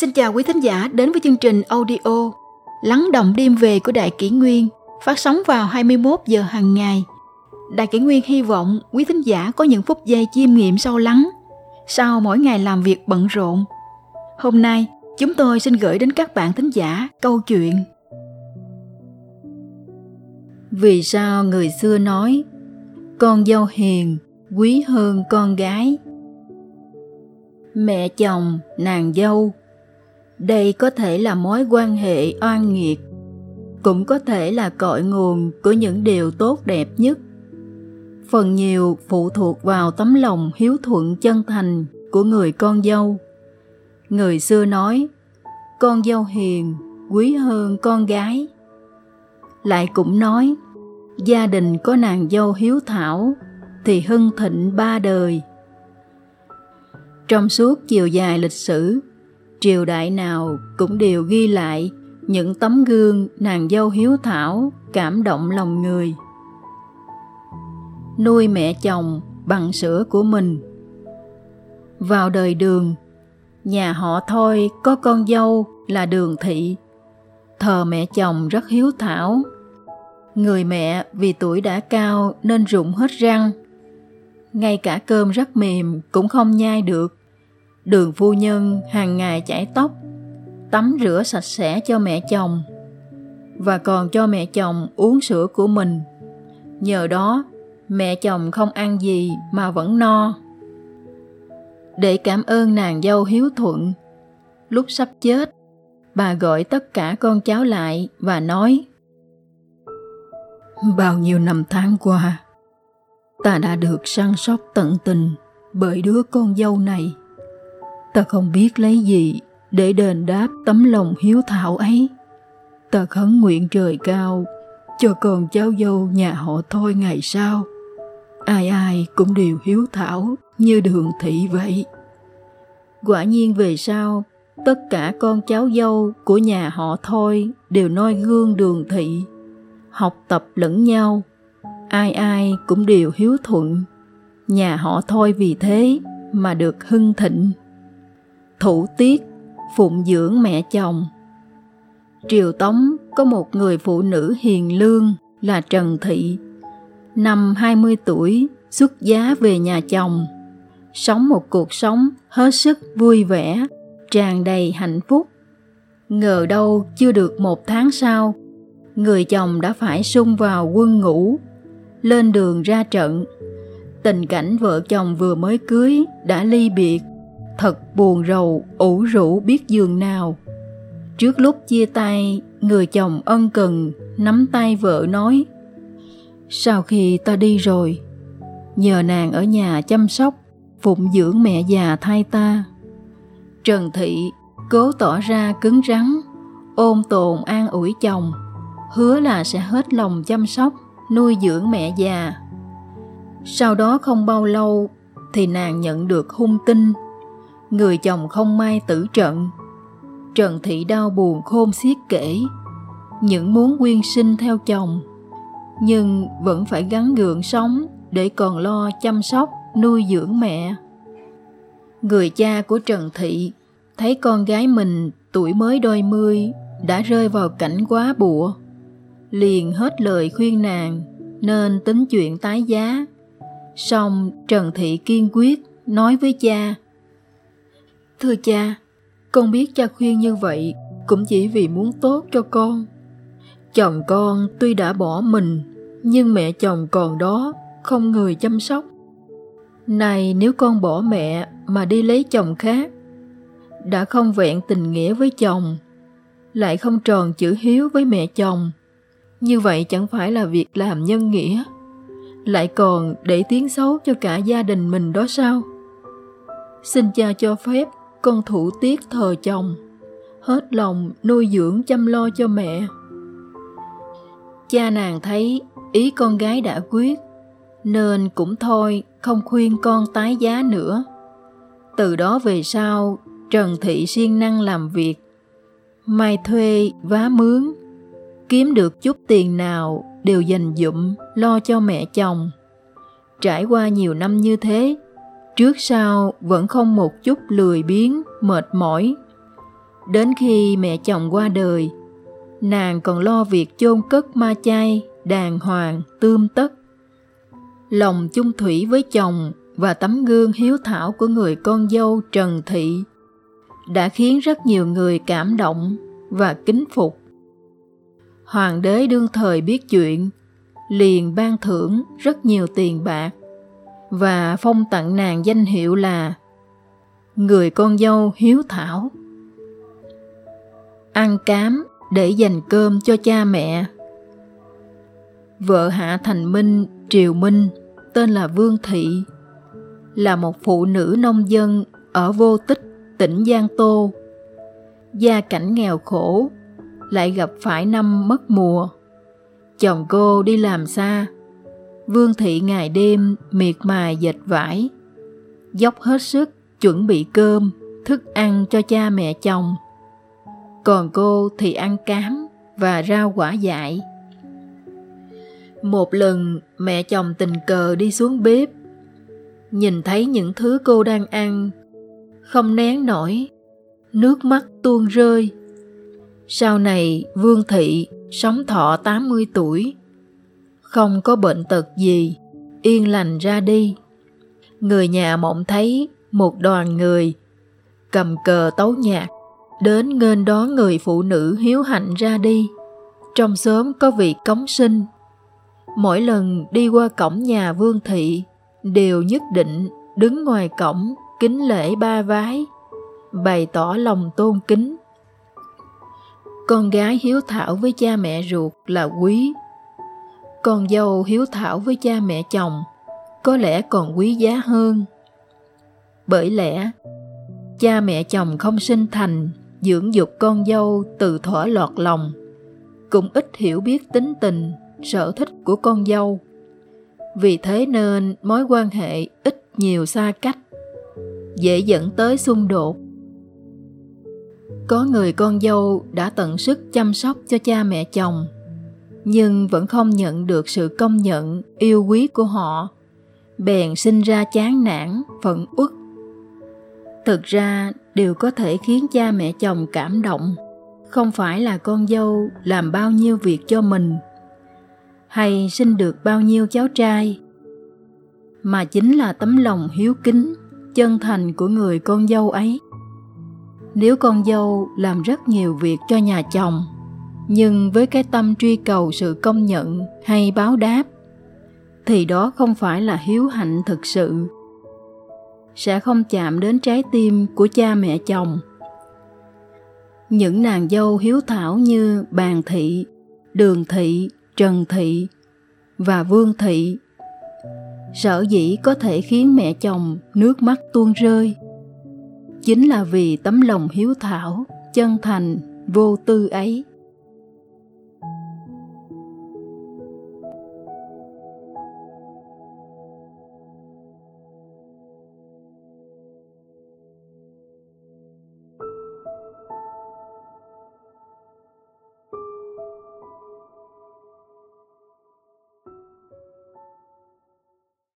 Xin chào quý thính giả đến với chương trình audio Lắng động đêm về của Đại Kỷ Nguyên phát sóng vào 21 giờ hàng ngày. Đại Kỷ Nguyên hy vọng quý thính giả có những phút giây chiêm nghiệm sâu lắng sau mỗi ngày làm việc bận rộn. Hôm nay, chúng tôi xin gửi đến các bạn thính giả câu chuyện Vì sao người xưa nói con dâu hiền quý hơn con gái? Mẹ chồng, nàng dâu đây có thể là mối quan hệ oan nghiệt, cũng có thể là cội nguồn của những điều tốt đẹp nhất. Phần nhiều phụ thuộc vào tấm lòng hiếu thuận chân thành của người con dâu. Người xưa nói, con dâu hiền, quý hơn con gái. Lại cũng nói, gia đình có nàng dâu hiếu thảo thì hưng thịnh ba đời. Trong suốt chiều dài lịch sử triều đại nào cũng đều ghi lại những tấm gương nàng dâu hiếu thảo, cảm động lòng người. Nuôi mẹ chồng bằng sữa của mình. Vào đời đường, nhà họ thôi có con dâu là đường thị. Thờ mẹ chồng rất hiếu thảo. Người mẹ vì tuổi đã cao nên rụng hết răng. Ngay cả cơm rất mềm cũng không nhai được đường phu nhân hàng ngày chải tóc, tắm rửa sạch sẽ cho mẹ chồng và còn cho mẹ chồng uống sữa của mình. Nhờ đó, mẹ chồng không ăn gì mà vẫn no. Để cảm ơn nàng dâu hiếu thuận, lúc sắp chết, bà gọi tất cả con cháu lại và nói, bao nhiêu năm tháng qua, ta đã được săn sóc tận tình bởi đứa con dâu này ta không biết lấy gì để đền đáp tấm lòng hiếu thảo ấy. Ta khấn nguyện trời cao cho con cháu dâu nhà họ thôi ngày sau. Ai ai cũng đều hiếu thảo như đường thị vậy. Quả nhiên về sau, tất cả con cháu dâu của nhà họ thôi đều noi gương đường thị, học tập lẫn nhau. Ai ai cũng đều hiếu thuận. Nhà họ thôi vì thế mà được hưng thịnh thủ tiết, phụng dưỡng mẹ chồng. Triều tống có một người phụ nữ hiền lương là trần thị. Năm 20 tuổi, xuất giá về nhà chồng. Sống một cuộc sống hết sức vui vẻ, tràn đầy hạnh phúc. Ngờ đâu chưa được một tháng sau, người chồng đã phải xung vào quân ngũ, lên đường ra trận. Tình cảnh vợ chồng vừa mới cưới đã ly biệt thật buồn rầu, ủ rũ biết giường nào. Trước lúc chia tay, người chồng ân cần nắm tay vợ nói, sau khi ta đi rồi, nhờ nàng ở nhà chăm sóc, phụng dưỡng mẹ già thay ta. Trần thị cố tỏ ra cứng rắn, ôm tồn an ủi chồng, hứa là sẽ hết lòng chăm sóc, nuôi dưỡng mẹ già. Sau đó không bao lâu thì nàng nhận được hung tin người chồng không may tử trận. Trần thị đau buồn khôn xiết kể, những muốn quyên sinh theo chồng, nhưng vẫn phải gắn gượng sống để còn lo chăm sóc, nuôi dưỡng mẹ. Người cha của trần thị thấy con gái mình tuổi mới đôi mươi đã rơi vào cảnh quá bụa, liền hết lời khuyên nàng nên tính chuyện tái giá. Song trần thị kiên quyết nói với cha Thưa cha, con biết cha khuyên như vậy cũng chỉ vì muốn tốt cho con. Chồng con tuy đã bỏ mình, nhưng mẹ chồng còn đó, không người chăm sóc. Này nếu con bỏ mẹ mà đi lấy chồng khác, đã không vẹn tình nghĩa với chồng, lại không tròn chữ hiếu với mẹ chồng, như vậy chẳng phải là việc làm nhân nghĩa, lại còn để tiếng xấu cho cả gia đình mình đó sao? Xin cha cho phép con thủ tiết thờ chồng, hết lòng nuôi dưỡng chăm lo cho mẹ. Cha nàng thấy ý con gái đã quyết, nên cũng thôi không khuyên con tái giá nữa. Từ đó về sau, trần thị siêng năng làm việc, mai thuê vá mướn, kiếm được chút tiền nào đều dành dụm lo cho mẹ chồng. Trải qua nhiều năm như thế trước sau vẫn không một chút lười biếng mệt mỏi Đến khi mẹ chồng qua đời, nàng còn lo việc chôn cất ma chay, đàng hoàng, tươm tất. Lòng chung thủy với chồng và tấm gương hiếu thảo của người con dâu Trần Thị đã khiến rất nhiều người cảm động và kính phục. Hoàng đế đương thời biết chuyện, liền ban thưởng rất nhiều tiền bạc và phong tặng nàng danh hiệu là người con dâu hiếu thảo. Ăn cám để dành cơm cho cha mẹ. Vợ Hạ Thành Minh, Triều Minh, tên là Vương Thị, là một phụ nữ nông dân ở Vô Tích, tỉnh Giang Tô. Gia cảnh nghèo khổ, lại gặp phải năm mất mùa. Chồng cô đi làm xa, Vương Thị ngày đêm miệt mài dệt vải, dốc hết sức chuẩn bị cơm, thức ăn cho cha mẹ chồng. Còn cô thì ăn cám và rau quả dại. Một lần mẹ chồng tình cờ đi xuống bếp, nhìn thấy những thứ cô đang ăn, không nén nổi, nước mắt tuôn rơi. Sau này Vương Thị sống thọ 80 tuổi, không có bệnh tật gì, yên lành ra đi. Người nhà mộng thấy một đoàn người cầm cờ tấu nhạc đến nghênh đón người phụ nữ hiếu hạnh ra đi. Trong xóm có vị cống sinh. Mỗi lần đi qua cổng nhà Vương Thị đều nhất định đứng ngoài cổng kính lễ ba vái, bày tỏ lòng tôn kính. Con gái hiếu thảo với cha mẹ ruột là quý. Con dâu hiếu thảo với cha mẹ chồng có lẽ còn quý giá hơn. Bởi lẽ, cha mẹ chồng không sinh thành, dưỡng dục con dâu từ thỏa lọt lòng, cũng ít hiểu biết tính tình, sở thích của con dâu. Vì thế nên mối quan hệ ít nhiều xa cách, dễ dẫn tới xung đột. Có người con dâu đã tận sức chăm sóc cho cha mẹ chồng, nhưng vẫn không nhận được sự công nhận, yêu quý của họ, bèn sinh ra chán nản, phận uất. Thực ra đều có thể khiến cha mẹ chồng cảm động không phải là con dâu làm bao nhiêu việc cho mình hay sinh được bao nhiêu cháu trai mà chính là tấm lòng hiếu kính chân thành của người con dâu ấy. Nếu con dâu làm rất nhiều việc cho nhà chồng nhưng với cái tâm truy cầu sự công nhận hay báo đáp thì đó không phải là hiếu hạnh thực sự. Sẽ không chạm đến trái tim của cha mẹ chồng. Những nàng dâu hiếu thảo như Bàn Thị, Đường Thị, Trần Thị và Vương Thị sở dĩ có thể khiến mẹ chồng nước mắt tuôn rơi. Chính là vì tấm lòng hiếu thảo chân thành vô tư ấy.